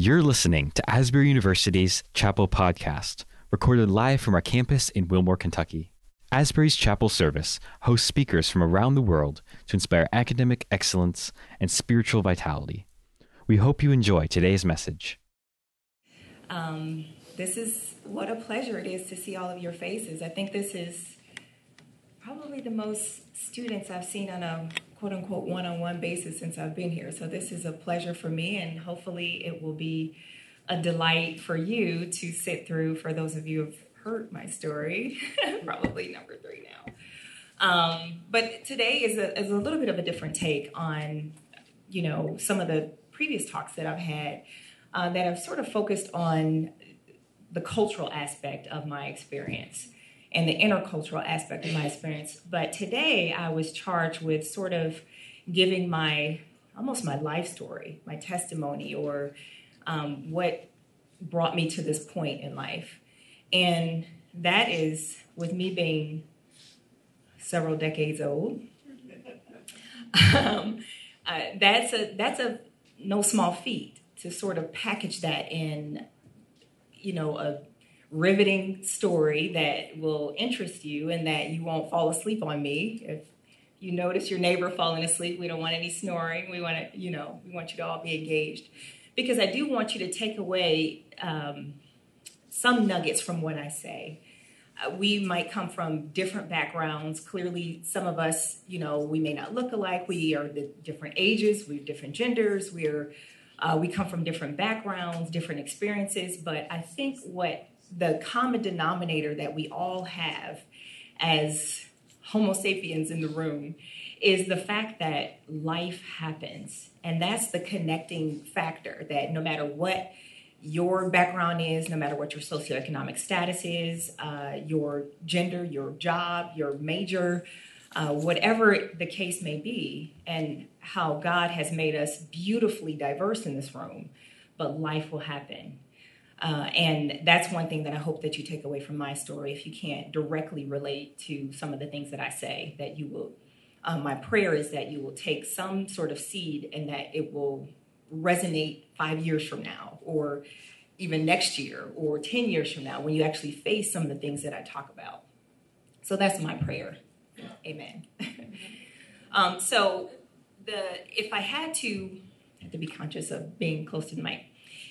You're listening to Asbury University's Chapel Podcast, recorded live from our campus in Wilmore, Kentucky. Asbury's Chapel Service hosts speakers from around the world to inspire academic excellence and spiritual vitality. We hope you enjoy today's message. Um, this is what a pleasure it is to see all of your faces. I think this is probably the most students I've seen on a quote unquote one on one basis since I've been here. So this is a pleasure for me, and hopefully it will be a delight for you to sit through for those of you who've heard my story, probably number three now. Um, but today is a, is a little bit of a different take on, you know, some of the previous talks that I've had uh, that have sort of focused on the cultural aspect of my experience and the intercultural aspect of my experience. But today I was charged with sort of giving my almost my life story, my testimony, or um, what brought me to this point in life. And that is with me being several decades old. um, uh, that's a that's a no small feat to sort of package that in, you know, a riveting story that will interest you and that you won't fall asleep on me. If you notice your neighbor falling asleep, we don't want any snoring. We want to, you know, we want you to all be engaged because I do want you to take away um, some nuggets from what I say. Uh, we might come from different backgrounds. Clearly, some of us, you know, we may not look alike. We are the different ages, we have different genders, we're uh, we come from different backgrounds, different experiences. But I think what the common denominator that we all have as Homo sapiens in the room is the fact that life happens. And that's the connecting factor that no matter what your background is, no matter what your socioeconomic status is, uh, your gender, your job, your major, uh, whatever the case may be, and how God has made us beautifully diverse in this room, but life will happen. Uh, and that's one thing that I hope that you take away from my story. If you can't directly relate to some of the things that I say, that you will. Um, my prayer is that you will take some sort of seed and that it will resonate five years from now, or even next year, or 10 years from now, when you actually face some of the things that I talk about. So that's my prayer. Amen. um, so the if I had to, I have to be conscious of being close to the mic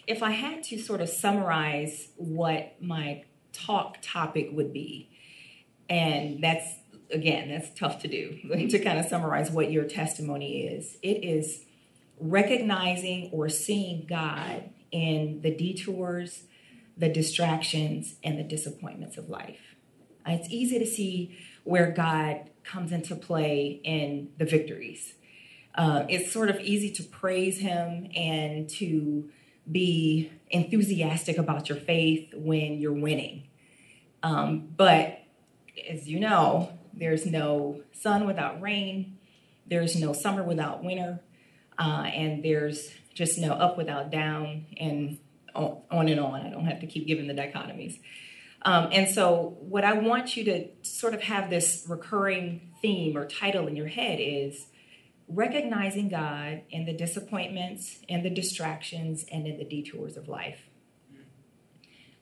if I had to sort of summarize what my talk topic would be, and that's again, that's tough to do, to kind of summarize what your testimony is. It is recognizing or seeing God in the detours, the distractions, and the disappointments of life. It's easy to see where God comes into play in the victories. Uh, it's sort of easy to praise Him and to be enthusiastic about your faith when you're winning. Um, but as you know, there's no sun without rain, there's no summer without winter, uh, and there's just no up without down, and on and on. I don't have to keep giving the dichotomies. Um, and so, what I want you to sort of have this recurring theme or title in your head is recognizing God in the disappointments and the distractions and in the detours of life.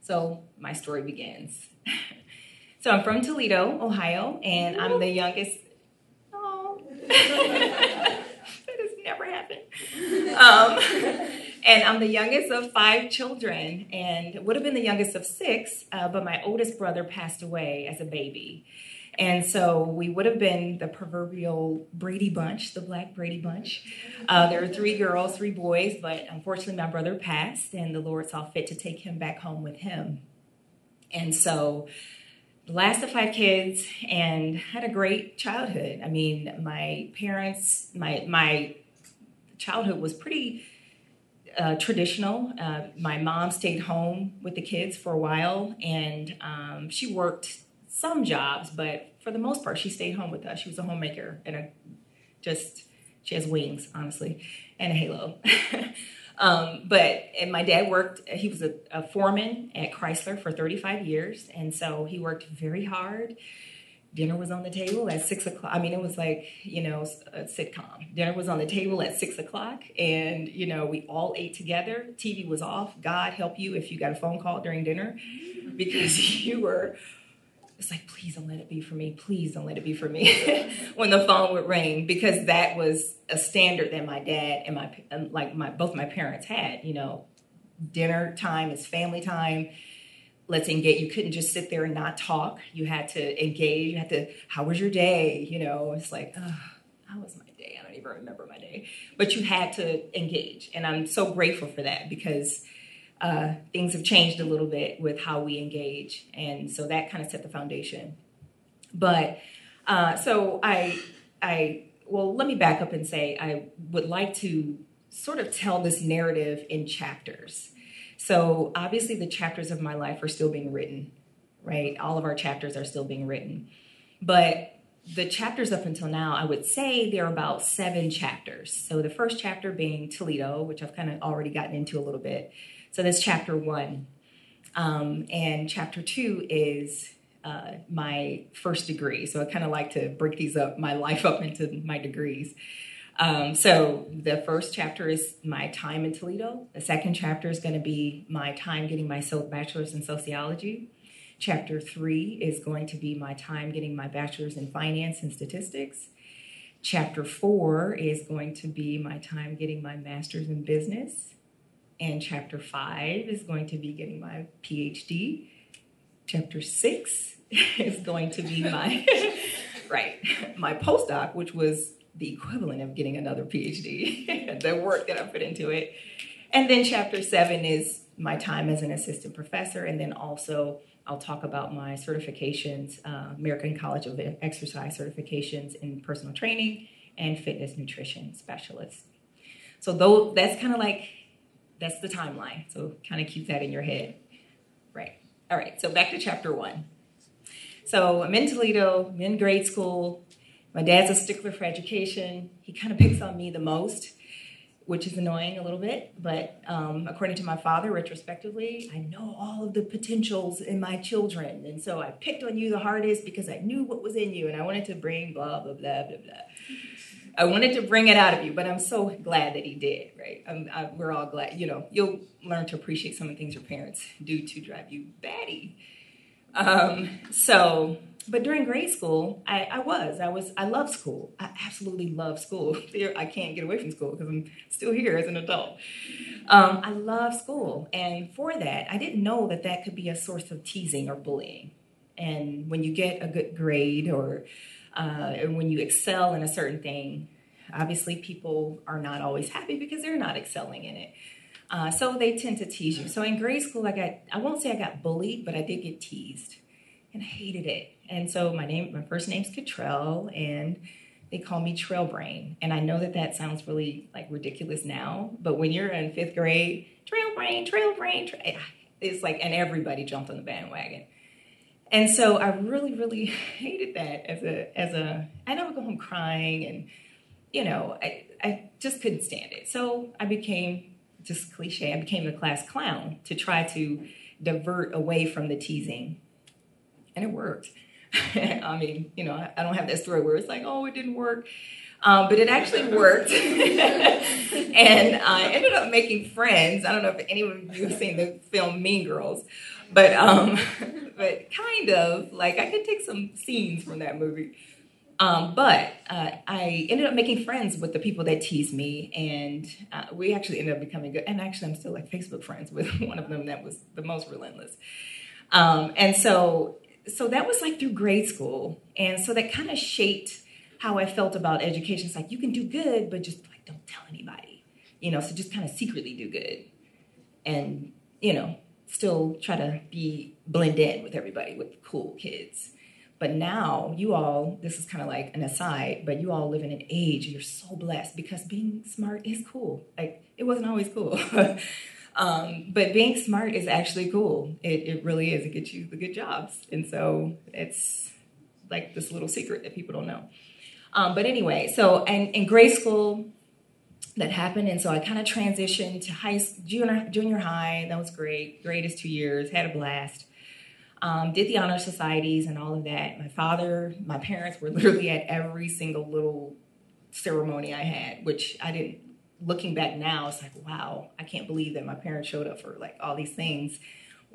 So my story begins. so I'm from Toledo, Ohio, and I'm the youngest. Oh, that has never happened. Um, and I'm the youngest of five children, and would have been the youngest of six, uh, but my oldest brother passed away as a baby. And so we would have been the proverbial Brady Bunch, the Black Brady Bunch. Uh, there were three girls, three boys, but unfortunately my brother passed, and the Lord saw fit to take him back home with him. And so, the last of five kids, and had a great childhood. I mean, my parents, my my childhood was pretty uh, traditional. Uh, my mom stayed home with the kids for a while, and um, she worked some jobs, but for the most part, she stayed home with us. She was a homemaker and a just she has wings, honestly, and a halo. um, but and my dad worked. He was a, a, foreman at Chrysler for 35 years, and so he worked very hard, dinner was on the table at six o'clock. I mean, it was like, you know, a sitcom. Dinner was on the table at six o'clock, and, you know, we all ate together. TV was off. God help you if you got a phone call during dinner because you were, it's like, please don't let it be for me. Please don't let it be for me when the phone would ring because that was a standard that my dad and my, like, my, both my parents had, you know, dinner time is family time let's engage. You couldn't just sit there and not talk. You had to engage. You had to, how was your day? You know, it's like, oh, how was my day? I don't even remember my day. But you had to engage. And I'm so grateful for that because uh, things have changed a little bit with how we engage. And so that kind of set the foundation. But uh, so I, I, well, let me back up and say I would like to sort of tell this narrative in chapters so obviously, the chapters of my life are still being written, right? All of our chapters are still being written. But the chapters up until now, I would say there are about seven chapters. So the first chapter being Toledo, which I've kind of already gotten into a little bit. So that's chapter one. Um, and chapter two is uh, my first degree. So I kind of like to break these up, my life up into my degrees. Um, so the first chapter is my time in Toledo. The second chapter is going to be my time getting my bachelor's in sociology. Chapter three is going to be my time getting my bachelor's in finance and statistics. Chapter four is going to be my time getting my master's in business. And chapter five is going to be getting my PhD. Chapter six is going to be my, right, my postdoc, which was the equivalent of getting another PhD, the work that I put into it. And then chapter seven is my time as an assistant professor. And then also, I'll talk about my certifications uh, American College of Exercise certifications in personal training and fitness nutrition specialist. So, though, that's kind of like that's the timeline. So, kind of keep that in your head. Right. All right. So, back to chapter one. So, I'm in Toledo, I'm in grade school, my dad's a stickler for education. He kind of picks on me the most, which is annoying a little bit. But um, according to my father, retrospectively, I know all of the potentials in my children. And so I picked on you the hardest because I knew what was in you and I wanted to bring blah, blah, blah, blah, blah. I wanted to bring it out of you, but I'm so glad that he did, right? I, we're all glad. You know, you'll learn to appreciate some of the things your parents do to drive you batty. Um, so but during grade school, I, I, was. I was. I love school. I absolutely love school. I can't get away from school because I'm still here as an adult. Um, I love school, and for that, I didn't know that that could be a source of teasing or bullying. And when you get a good grade or uh, and when you excel in a certain thing, obviously people are not always happy because they're not excelling in it. Uh, so they tend to tease you. So in grade school, I got. I won't say I got bullied, but I did get teased, and I hated it and so my name, my first name's Ketrell, and they call me Trail Brain. And I know that that sounds really like ridiculous now, but when you're in fifth grade, Trail Brain, Trail Brain, tra- it's like, and everybody jumped on the bandwagon. And so I really, really hated that as a, as a, I never go home crying and, you know, I, I just couldn't stand it. So I became, just cliche, I became a class clown to try to divert away from the teasing. And it worked. I mean, you know, I don't have that story where it's like, oh, it didn't work. Um, but it actually worked. and I ended up making friends. I don't know if anyone of you have seen the film Mean Girls, but um, but kind of like I could take some scenes from that movie. Um, but uh, I ended up making friends with the people that teased me, and uh, we actually ended up becoming good. And actually, I'm still like Facebook friends with one of them that was the most relentless. Um, and so so that was like through grade school. And so that kind of shaped how I felt about education. It's like you can do good, but just like don't tell anybody. You know, so just kind of secretly do good. And, you know, still try to be blend in with everybody with cool kids. But now you all, this is kind of like an aside, but you all live in an age you're so blessed because being smart is cool. Like it wasn't always cool. Um, but being smart is actually cool. It, it really is. It gets you the good jobs. And so it's like this little secret that people don't know. Um, but anyway, so and in grade school, that happened, and so I kind of transitioned to high junior junior high. That was great. Greatest two years, had a blast. Um, did the honor societies and all of that. My father, my parents were literally at every single little ceremony I had, which I didn't. Looking back now, it's like, wow, I can't believe that my parents showed up for like all these things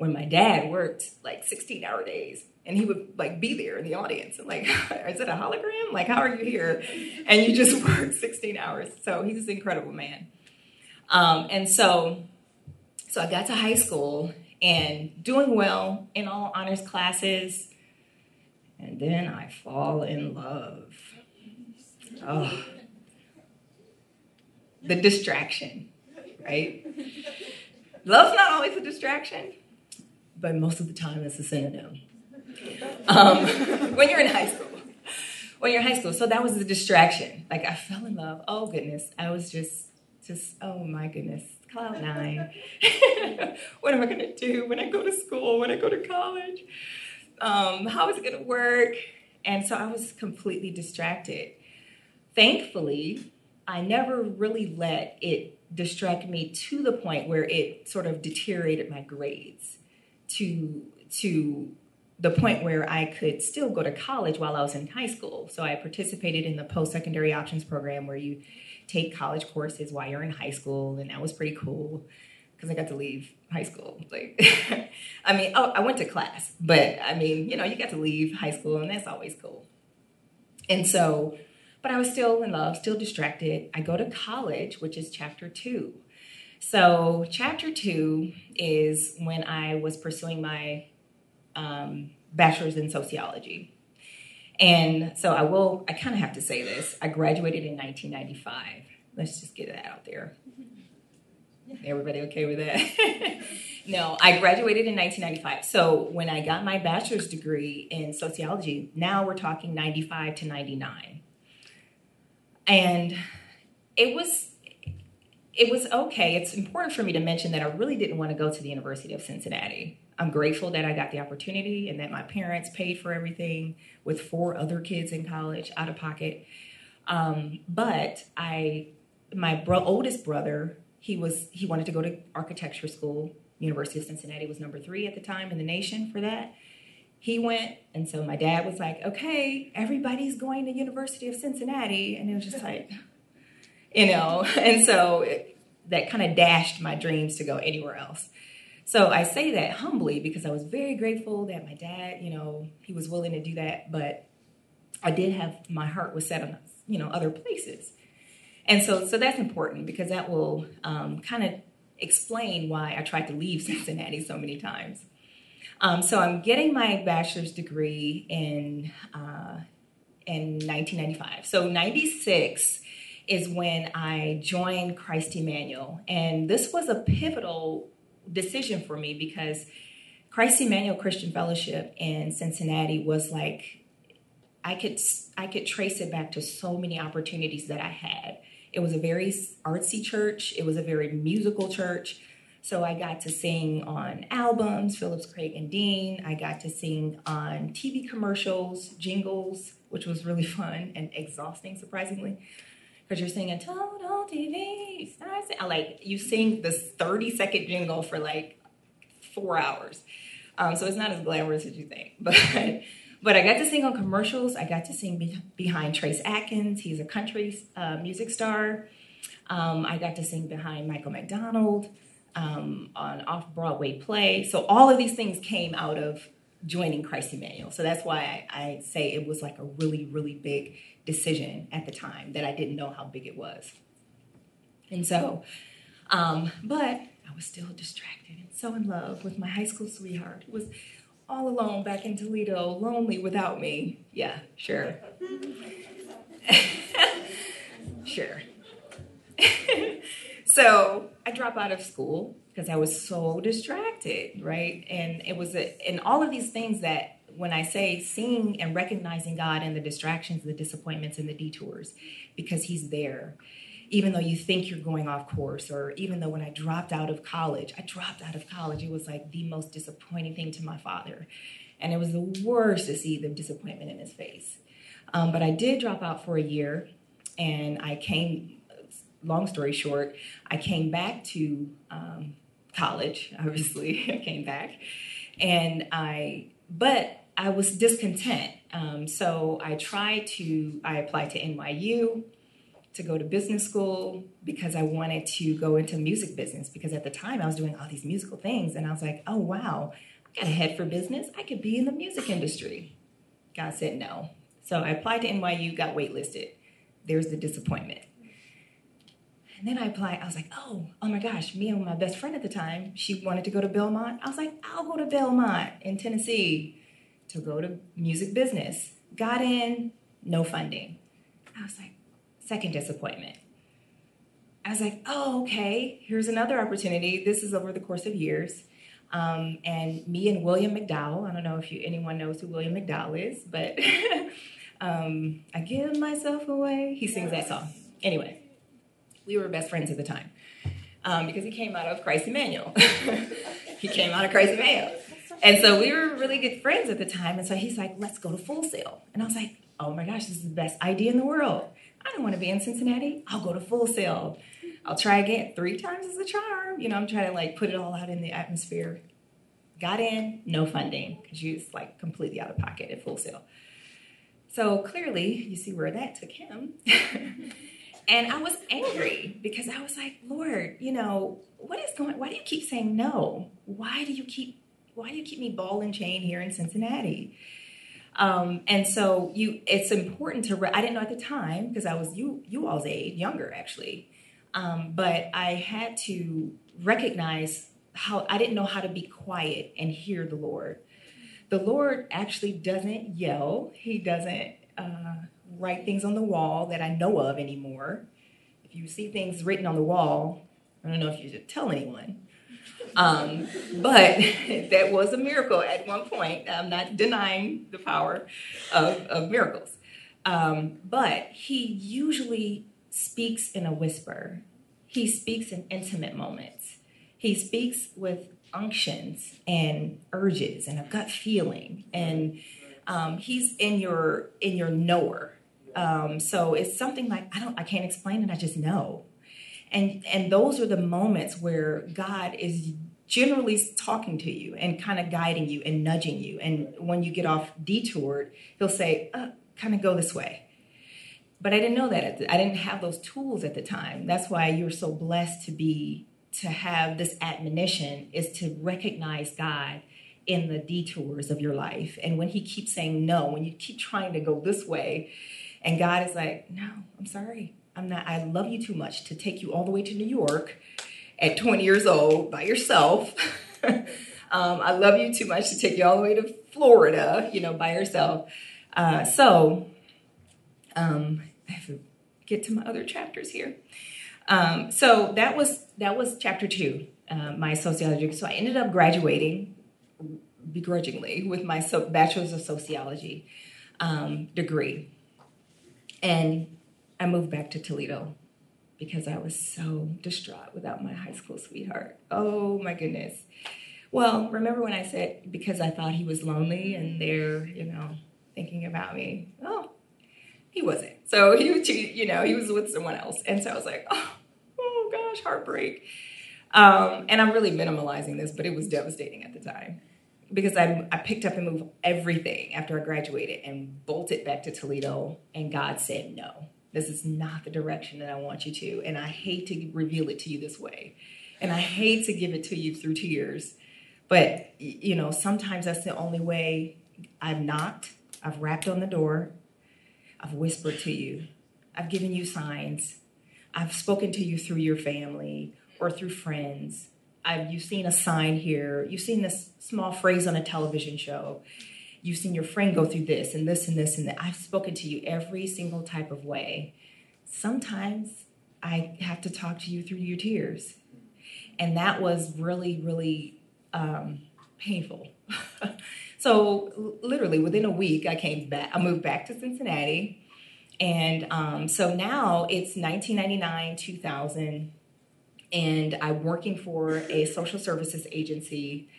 when my dad worked like 16 hour days and he would like be there in the audience. And like is it a hologram? Like how are you here? And you just work 16 hours. So he's an incredible man. Um, and so so i got to high school and doing well in all honors classes and then i fall in love. Oh the distraction right? Love's not always a distraction but most of the time it's a synonym um, when you're in high school. When you're in high school. So that was the distraction. Like I fell in love. Oh goodness. I was just just oh my goodness. Cloud nine. what am I gonna do when I go to school, when I go to college? Um, how is it gonna work? And so I was completely distracted. Thankfully, I never really let it distract me to the point where it sort of deteriorated my grades to to the point where I could still go to college while I was in high school. So I participated in the post secondary options program where you take college courses while you're in high school, and that was pretty cool because I got to leave high school. Like, I mean, oh, I went to class, but I mean, you know, you got to leave high school, and that's always cool. And so, but I was still in love, still distracted. I go to college, which is chapter two. So, chapter two is when I was pursuing my um, bachelor's in sociology. And so I will, I kind of have to say this. I graduated in 1995. Let's just get that out there. Everybody okay with that? no, I graduated in 1995. So when I got my bachelor's degree in sociology, now we're talking 95 to 99. And it was it was okay. It's important for me to mention that I really didn't want to go to the University of Cincinnati. I'm grateful that I got the opportunity and that my parents paid for everything with four other kids in college out of pocket. Um, but I, my bro- oldest brother, he was he wanted to go to architecture school. University of Cincinnati was number three at the time in the nation for that. He went, and so my dad was like, "Okay, everybody's going to University of Cincinnati," and it was just like, you know, and so that kind of dashed my dreams to go anywhere else. So I say that humbly because I was very grateful that my dad, you know, he was willing to do that, but I did have my heart was set on, you know, other places. And so, so that's important because that will um, kind of explain why I tried to leave Cincinnati so many times. Um, so I'm getting my bachelor's degree in uh, in 1995. So 96 is when I joined Christ Emmanuel, and this was a pivotal decision for me because Christ Emmanuel Christian Fellowship in Cincinnati was like I could I could trace it back to so many opportunities that I had. It was a very artsy church. It was a very musical church. So I got to sing on albums, Phillips, Craig, and Dean. I got to sing on TV commercials, jingles, which was really fun and exhausting, surprisingly because you're singing Total TV. Like you sing this 30 second jingle for like four hours. Um, so it's not as glamorous as you think, but but I got to sing on commercials. I got to sing be- behind Trace Atkins. He's a country uh, music star. Um, I got to sing behind Michael McDonald um, on off Broadway play. So all of these things came out of joining Christ Emmanuel. So that's why I, I say it was like a really really big decision at the time that I didn't know how big it was. And so, um, but I was still distracted and so in love with my high school sweetheart who was all alone back in Toledo, lonely without me. Yeah, sure. sure. so I drop out of school because I was so distracted, right? And it was, a, and all of these things that when I say seeing and recognizing God and the distractions, the disappointments, and the detours, because He's there. Even though you think you're going off course, or even though when I dropped out of college, I dropped out of college, it was like the most disappointing thing to my father. And it was the worst to see the disappointment in his face. Um, but I did drop out for a year, and I came, long story short, I came back to um, college, obviously, I came back, and I but I was discontent. Um, so I tried to, I applied to NYU to go to business school because I wanted to go into music business because at the time I was doing all these musical things and I was like, oh wow, I got a head for business. I could be in the music industry. God said no. So I applied to NYU, got waitlisted. There's the disappointment. And then I applied. I was like, oh, oh my gosh, me and my best friend at the time, she wanted to go to Belmont. I was like, I'll go to Belmont in Tennessee to go to music business. Got in, no funding. I was like, second disappointment. I was like, oh, okay, here's another opportunity. This is over the course of years. Um, and me and William McDowell, I don't know if you, anyone knows who William McDowell is, but um, I give myself away. He sings that song. Anyway, we were best friends at the time um, because he came out of Christ Emmanuel. he came out of Christ Emmanuel. And so we were really good friends at the time. And so he's like, let's go to Full Sail. And I was like, oh my gosh, this is the best idea in the world. I don't want to be in Cincinnati. I'll go to Full Sail. I'll try again. Three times is a charm. You know, I'm trying to like put it all out in the atmosphere. Got in, no funding, because you was like completely out of pocket at Full Sail. So clearly, you see where that took him. and I was angry because I was like, Lord, you know, what is going why do you keep saying no? Why do you keep why do you keep me ball and chain here in Cincinnati? Um, and so you, it's important to. Re- I didn't know at the time because I was you you all's age, younger actually, um, but I had to recognize how I didn't know how to be quiet and hear the Lord. The Lord actually doesn't yell. He doesn't uh, write things on the wall that I know of anymore. If you see things written on the wall, I don't know if you should tell anyone. Um, but that was a miracle at one point. I'm not denying the power of, of miracles. Um, but he usually speaks in a whisper, he speaks in intimate moments, he speaks with unctions and urges and a gut feeling. And um, he's in your in your knower. Um, so it's something like i don't i can't explain it. I just know and and those are the moments where god is generally talking to you and kind of guiding you and nudging you. And when you get off detoured he'll say uh, kind of go this way. But i didn't know that i didn't have those tools at the time. That's why you're so blessed to be to have this admonition is to recognize god in the detours of your life. And when he keeps saying no when you keep trying to go this way and god is like no i'm sorry I'm not, I love you too much to take you all the way to New York at 20 years old by yourself. um, I love you too much to take you all the way to Florida, you know, by yourself. Uh, so um, I have to get to my other chapters here. Um, so that was that was chapter two, uh, my sociology. So I ended up graduating begrudgingly with my so- bachelor's of sociology um, degree, and I moved back to Toledo because I was so distraught without my high school sweetheart. Oh my goodness. Well, remember when I said because I thought he was lonely and they're, you know, thinking about me? Oh, he wasn't. So he was, you know, he was with someone else. And so I was like, oh, oh gosh, heartbreak. Um, and I'm really minimalizing this, but it was devastating at the time because I, I picked up and moved everything after I graduated and bolted back to Toledo, and God said no. This is not the direction that I want you to. And I hate to reveal it to you this way. And I hate to give it to you through tears. But, you know, sometimes that's the only way I've knocked, I've rapped on the door, I've whispered to you, I've given you signs, I've spoken to you through your family or through friends. I've, you've seen a sign here, you've seen this small phrase on a television show you've seen your friend go through this and this and this and that. I've spoken to you every single type of way. Sometimes I have to talk to you through your tears. And that was really, really um, painful. so, literally, within a week, I came back, I moved back to Cincinnati. And um, so now it's 1999, 2000, and I'm working for a social services agency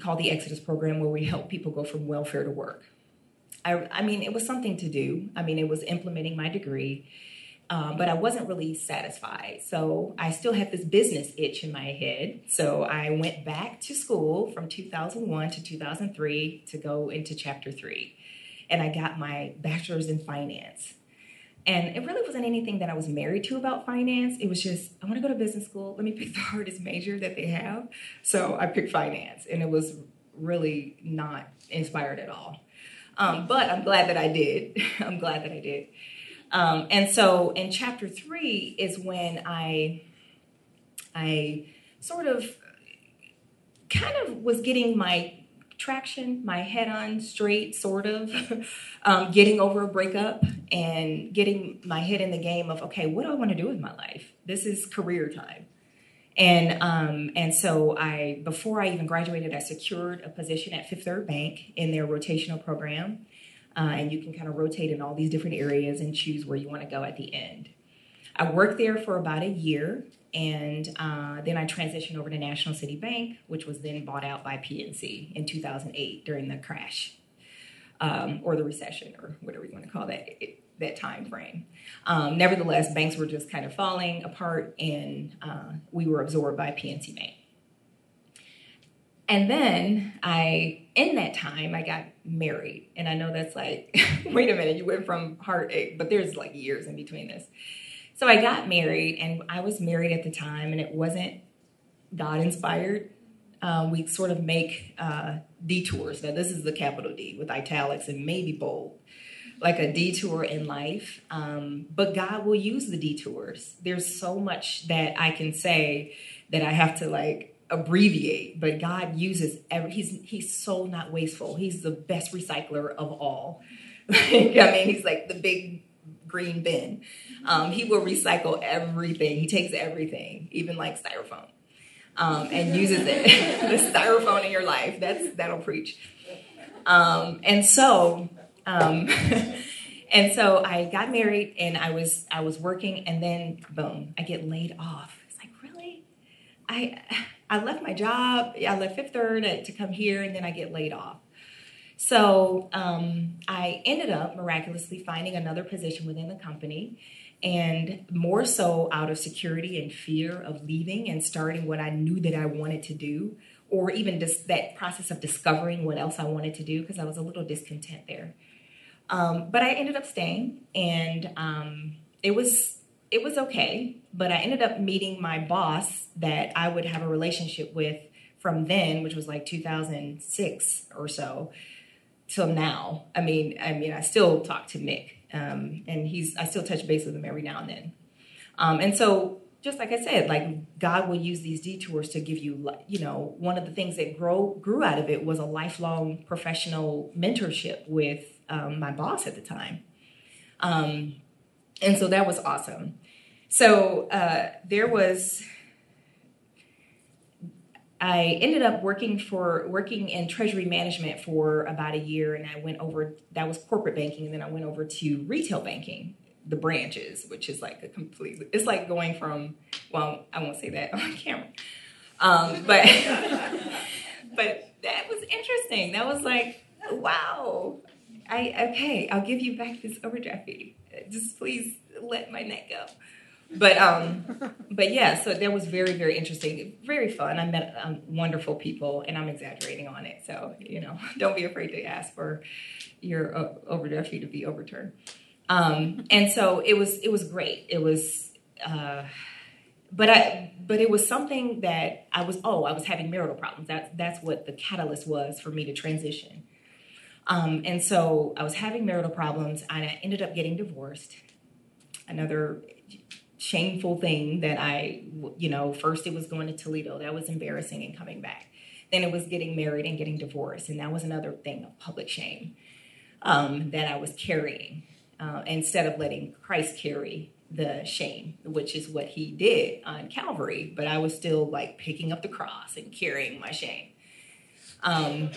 called the Exodus program, where we help people go from welfare to work. I, I mean, it was something to do. I mean, it was implementing my degree. Um, but I wasn't really satisfied. So I still had this business itch in my head. So I went back to school from 2001 to 2003 to go into chapter three. And I got my bachelor's in finance. And it really wasn't anything that I was married to about finance. It was just, I want to go to business school. Let me pick the hardest major that they have. So I picked finance. And it was really not inspired at all. Um, but I'm glad that I did. I'm glad that I did. Um, and so in chapter three is when I, I sort of kind of was getting my traction, my head on straight, sort of, um, getting over a breakup and getting my head in the game of, okay, what do I want to do with my life? This is career time. And um, and so I before I even graduated, I secured a position at Fifth Third Bank in their rotational program. Uh, and you can kind of rotate in all these different areas and choose where you want to go at the end. I worked there for about a year, and uh, then I transitioned over to National City Bank, which was then bought out by PNC in 2008 during the crash um, or the recession or whatever you want to call that that time frame. Um, nevertheless, banks were just kind of falling apart, and uh, we were absorbed by PNC Bank. And then I, in that time, I got married. And I know that's like, wait a minute, you went from heartache, but there's like years in between this. So I got married, and I was married at the time, and it wasn't God inspired. Um, we sort of make uh, detours. Now, this is the capital D with italics and maybe bold, like a detour in life. Um, but God will use the detours. There's so much that I can say that I have to like abbreviate, but God uses every, he's he's so not wasteful. He's the best recycler of all. I mean, he's like the big green bin. Um, he will recycle everything. He takes everything, even like styrofoam, um, and uses it. the styrofoam in your life. That's that'll preach. Um, and so, um, and so I got married, and I was I was working, and then boom, I get laid off. It's like really, I I left my job. I left Fifth Third to come here, and then I get laid off. So um, I ended up miraculously finding another position within the company, and more so out of security and fear of leaving and starting what I knew that I wanted to do, or even just that process of discovering what else I wanted to do because I was a little discontent there. Um, but I ended up staying, and um, it was it was okay, but I ended up meeting my boss that I would have a relationship with from then, which was like 2006 or so, till now. I mean, I mean, I still talk to Mick, um, and he's I still touch base with him every now and then. Um, and so, just like I said, like God will use these detours to give you, you know, one of the things that grow grew out of it was a lifelong professional mentorship with um, my boss at the time. Um, and so that was awesome. So uh, there was, I ended up working for working in treasury management for about a year, and I went over. That was corporate banking, and then I went over to retail banking, the branches, which is like a completely. It's like going from. Well, I won't say that on camera, um, but but that was interesting. That was like, wow. I okay. I'll give you back this overdraft fee. Just please let my neck go but um but yeah so that was very very interesting very fun i met um, wonderful people and i'm exaggerating on it so you know don't be afraid to ask for your uh, overdraft fee to be overturned um and so it was it was great it was uh but I, but it was something that I was. Oh, I was having marital problems. That's that's what the catalyst was for me to transition. Um, and so I was having marital problems, and I ended up getting divorced. Another shameful thing that I, you know, first it was going to Toledo. That was embarrassing and coming back. Then it was getting married and getting divorced. And that was another thing of public shame um, that I was carrying uh, instead of letting Christ carry the shame, which is what he did on Calvary. But I was still like picking up the cross and carrying my shame. Um,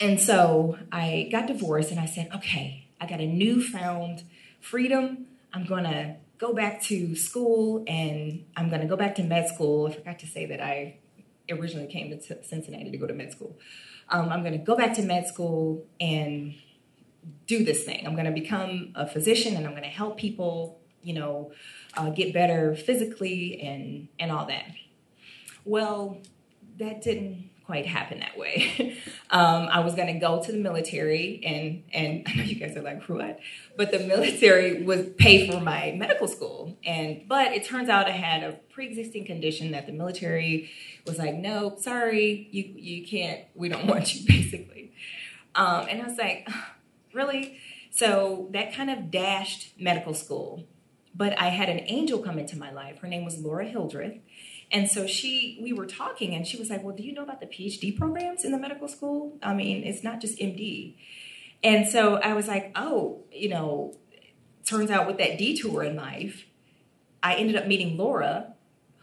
and so I got divorced and I said, okay, I got a newfound freedom. I'm going to go back to school and I'm going to go back to med school. I forgot to say that I originally came to Cincinnati to go to med school. Um, I'm going to go back to med school and do this thing. I'm going to become a physician and I'm going to help people, you know, uh, get better physically and and all that. Well, that didn't quite happen that way. um, I was going to go to the military, and and I know you guys are like what, but the military would pay for my medical school, and but it turns out I had a pre-existing condition that the military was like, no, sorry, you you can't, we don't want you, basically. Um, and I was like, really? So that kind of dashed medical school. But I had an angel come into my life. Her name was Laura Hildreth and so she, we were talking, and she was like, "Well, do you know about the PhD programs in the medical school? I mean, it's not just MD." And so I was like, "Oh, you know." Turns out with that detour in life, I ended up meeting Laura,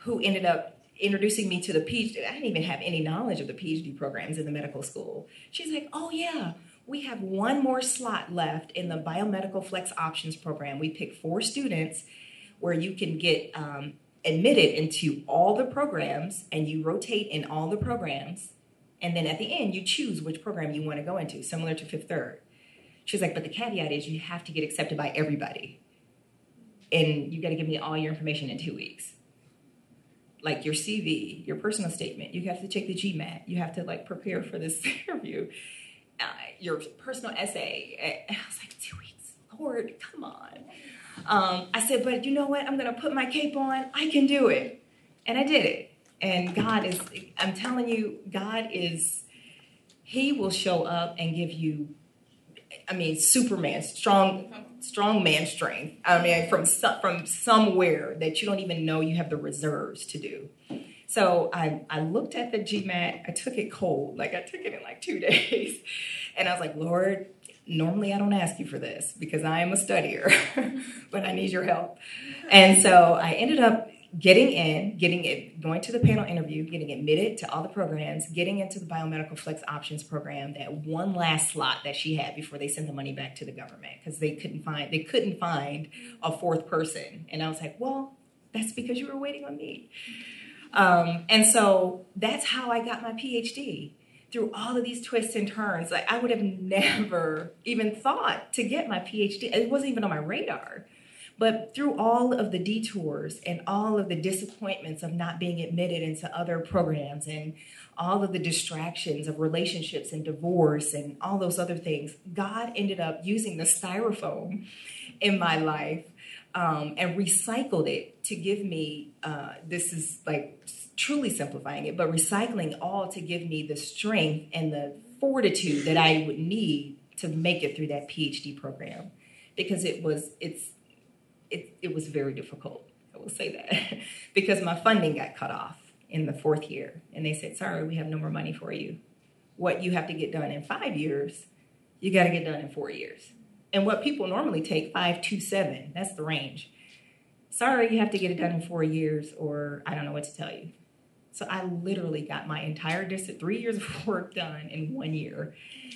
who ended up introducing me to the PhD. I didn't even have any knowledge of the PhD programs in the medical school. She's like, "Oh yeah." We have one more slot left in the biomedical flex options program. We pick four students where you can get um, admitted into all the programs and you rotate in all the programs. And then at the end, you choose which program you want to go into, similar to Fifth Third. She's like, but the caveat is you have to get accepted by everybody. And you got to give me all your information in two weeks. Like your CV, your personal statement. You have to check the GMAT. You have to like prepare for this interview. Uh, your personal essay. And I was like, two weeks. Lord, come on. Um, I said, but you know what? I'm going to put my cape on. I can do it. And I did it. And God is, I'm telling you, God is, He will show up and give you, I mean, Superman, strong, strong man strength. I mean, from, from somewhere that you don't even know you have the reserves to do. So I, I looked at the GMAT. I took it cold. Like I took it in like two days. And I was like, Lord, normally I don't ask you for this because I am a studier, but I need your help. And so I ended up getting in, getting it, going to the panel interview, getting admitted to all the programs, getting into the biomedical flex options program, that one last slot that she had before they sent the money back to the government because they couldn't find they couldn't find a fourth person. And I was like, well, that's because you were waiting on me. Um, and so that's how I got my PhD through all of these twists and turns. Like I would have never even thought to get my PhD. It wasn't even on my radar. But through all of the detours and all of the disappointments of not being admitted into other programs and all of the distractions of relationships and divorce and all those other things, God ended up using the styrofoam in my life um, and recycled it to give me uh, this is like truly simplifying it, but recycling all to give me the strength and the fortitude that I would need to make it through that PhD program because it was it's it, it was very difficult. I will say that because my funding got cut off in the fourth year, and they said, "Sorry, we have no more money for you. What you have to get done in five years, you got to get done in four years." And what people normally take five to seven, that's the range. Sorry, you have to get it done in four years, or I don't know what to tell you. So I literally got my entire distance, three years of work done in one year.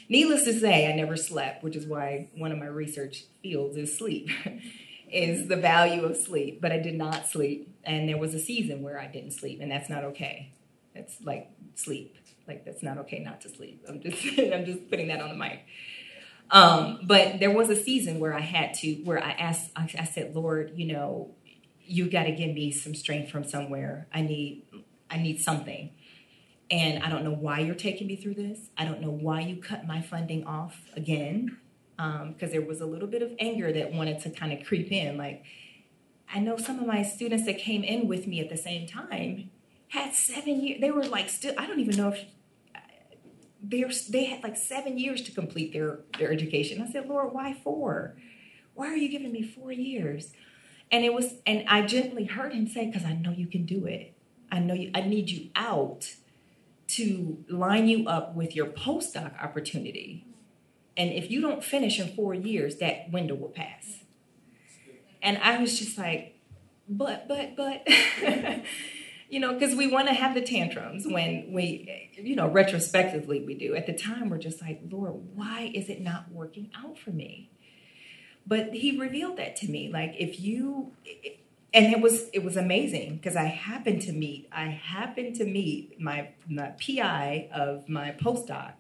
Needless to say, I never slept, which is why one of my research fields is sleep, is the value of sleep. But I did not sleep, and there was a season where I didn't sleep, and that's not okay. That's like sleep. Like that's not okay not to sleep. I'm just I'm just putting that on the mic. Um, but there was a season where I had to, where I asked, I said, Lord, you know, you got to give me some strength from somewhere. I need I need something. And I don't know why you're taking me through this. I don't know why you cut my funding off again, because um, there was a little bit of anger that wanted to kind of creep in. Like, I know some of my students that came in with me at the same time had seven years. They were like, still, I don't even know if they're, they had like seven years to complete their, their education. I said, Lord, why four? Why are you giving me four years? And it was, and I gently heard him say, because I know you can do it. I know you, I need you out to line you up with your postdoc opportunity. And if you don't finish in four years, that window will pass. And I was just like, but, but, but, you know, because we want to have the tantrums when we, you know, retrospectively we do. At the time, we're just like, Lord, why is it not working out for me? But He revealed that to me. Like, if you, and it was it was amazing because I happened to meet I happened to meet my, my PI of my postdoc.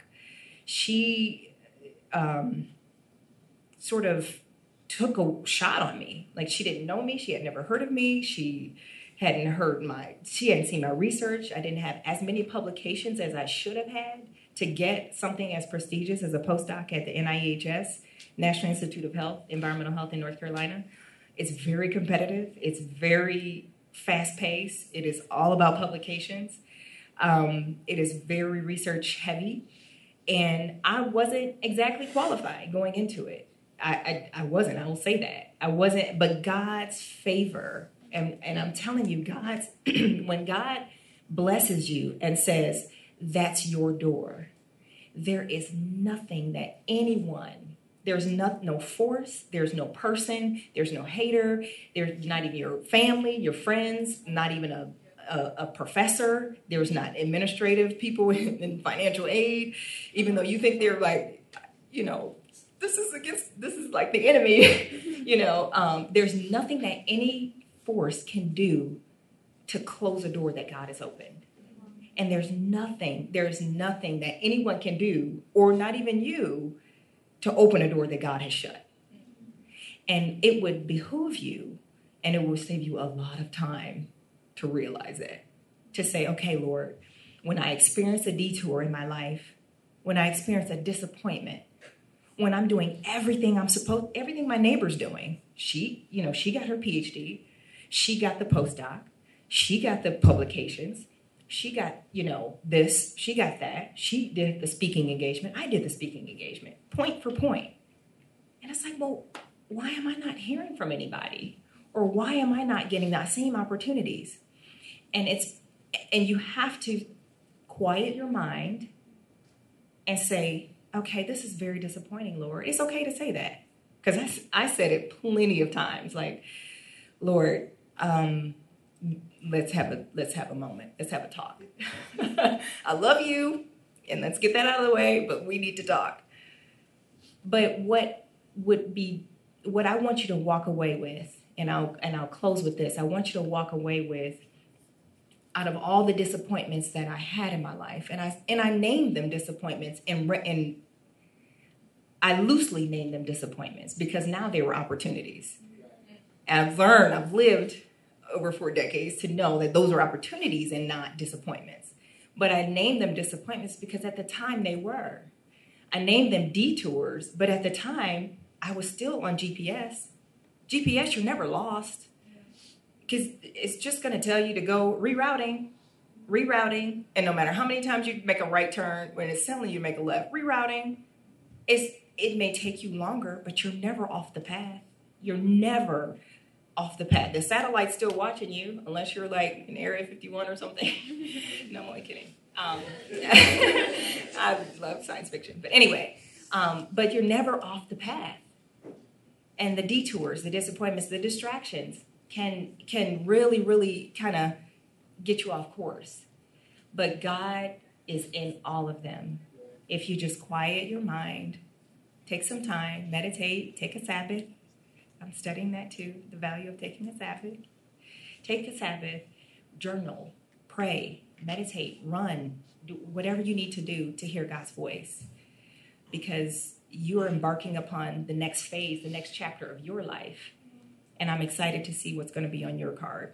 She um, sort of took a shot on me. Like she didn't know me, she had never heard of me, she hadn't heard my, she hadn't seen my research. I didn't have as many publications as I should have had to get something as prestigious as a postdoc at the NIEHS, National Institute of Health, Environmental Health in North Carolina. It's very competitive. It's very fast paced. It is all about publications. Um, it is very research heavy. And I wasn't exactly qualified going into it. I, I, I wasn't, I will say that. I wasn't, but God's favor, and, and I'm telling you, God's, when God blesses you and says, that's your door, there is nothing that anyone there's no, no force, there's no person, there's no hater, there's not even your family, your friends, not even a, a, a professor, there's not administrative people in, in financial aid, even though you think they're like, you know, this is against, this is like the enemy, you know, um, there's nothing that any force can do to close a door that God has opened. And there's nothing, there's nothing that anyone can do, or not even you, to open a door that God has shut. And it would behoove you and it will save you a lot of time to realize it. To say, okay, Lord, when I experience a detour in my life, when I experience a disappointment, when I'm doing everything I'm supposed, everything my neighbor's doing. She, you know, she got her PhD, she got the postdoc, she got the publications, she got, you know, this, she got that. She did the speaking engagement. I did the speaking engagement, point for point. And it's like, well, why am I not hearing from anybody? Or why am I not getting that same opportunities? And it's, and you have to quiet your mind and say, okay, this is very disappointing, Lord. It's okay to say that. Because I, I said it plenty of times, like, Lord, um, let's have a let's have a moment. Let's have a talk. I love you, and let's get that out of the way. But we need to talk. But what would be what I want you to walk away with, and I'll and I'll close with this. I want you to walk away with out of all the disappointments that I had in my life, and I and I named them disappointments, and and I loosely named them disappointments because now they were opportunities. I've learned, I've lived over four decades to know that those are opportunities and not disappointments. But I named them disappointments because at the time they were. I named them detours, but at the time I was still on GPS. GPS, you're never lost because it's just going to tell you to go rerouting, rerouting, and no matter how many times you make a right turn, when it's telling you make a left, rerouting, it's it may take you longer, but you're never off the path. You're never off the path. The satellite's still watching you, unless you're like in Area 51 or something. no, I'm only kidding. Um, I love science fiction, but anyway, um, but you're never off the path. And the detours, the disappointments, the distractions can can really, really kind of get you off course. But God is in all of them. If you just quiet your mind, take some time, meditate, take a Sabbath, I'm studying that too, the value of taking a Sabbath. Take a Sabbath, journal, pray, meditate, run, do whatever you need to do to hear God's voice. Because you are embarking upon the next phase, the next chapter of your life. And I'm excited to see what's going to be on your card.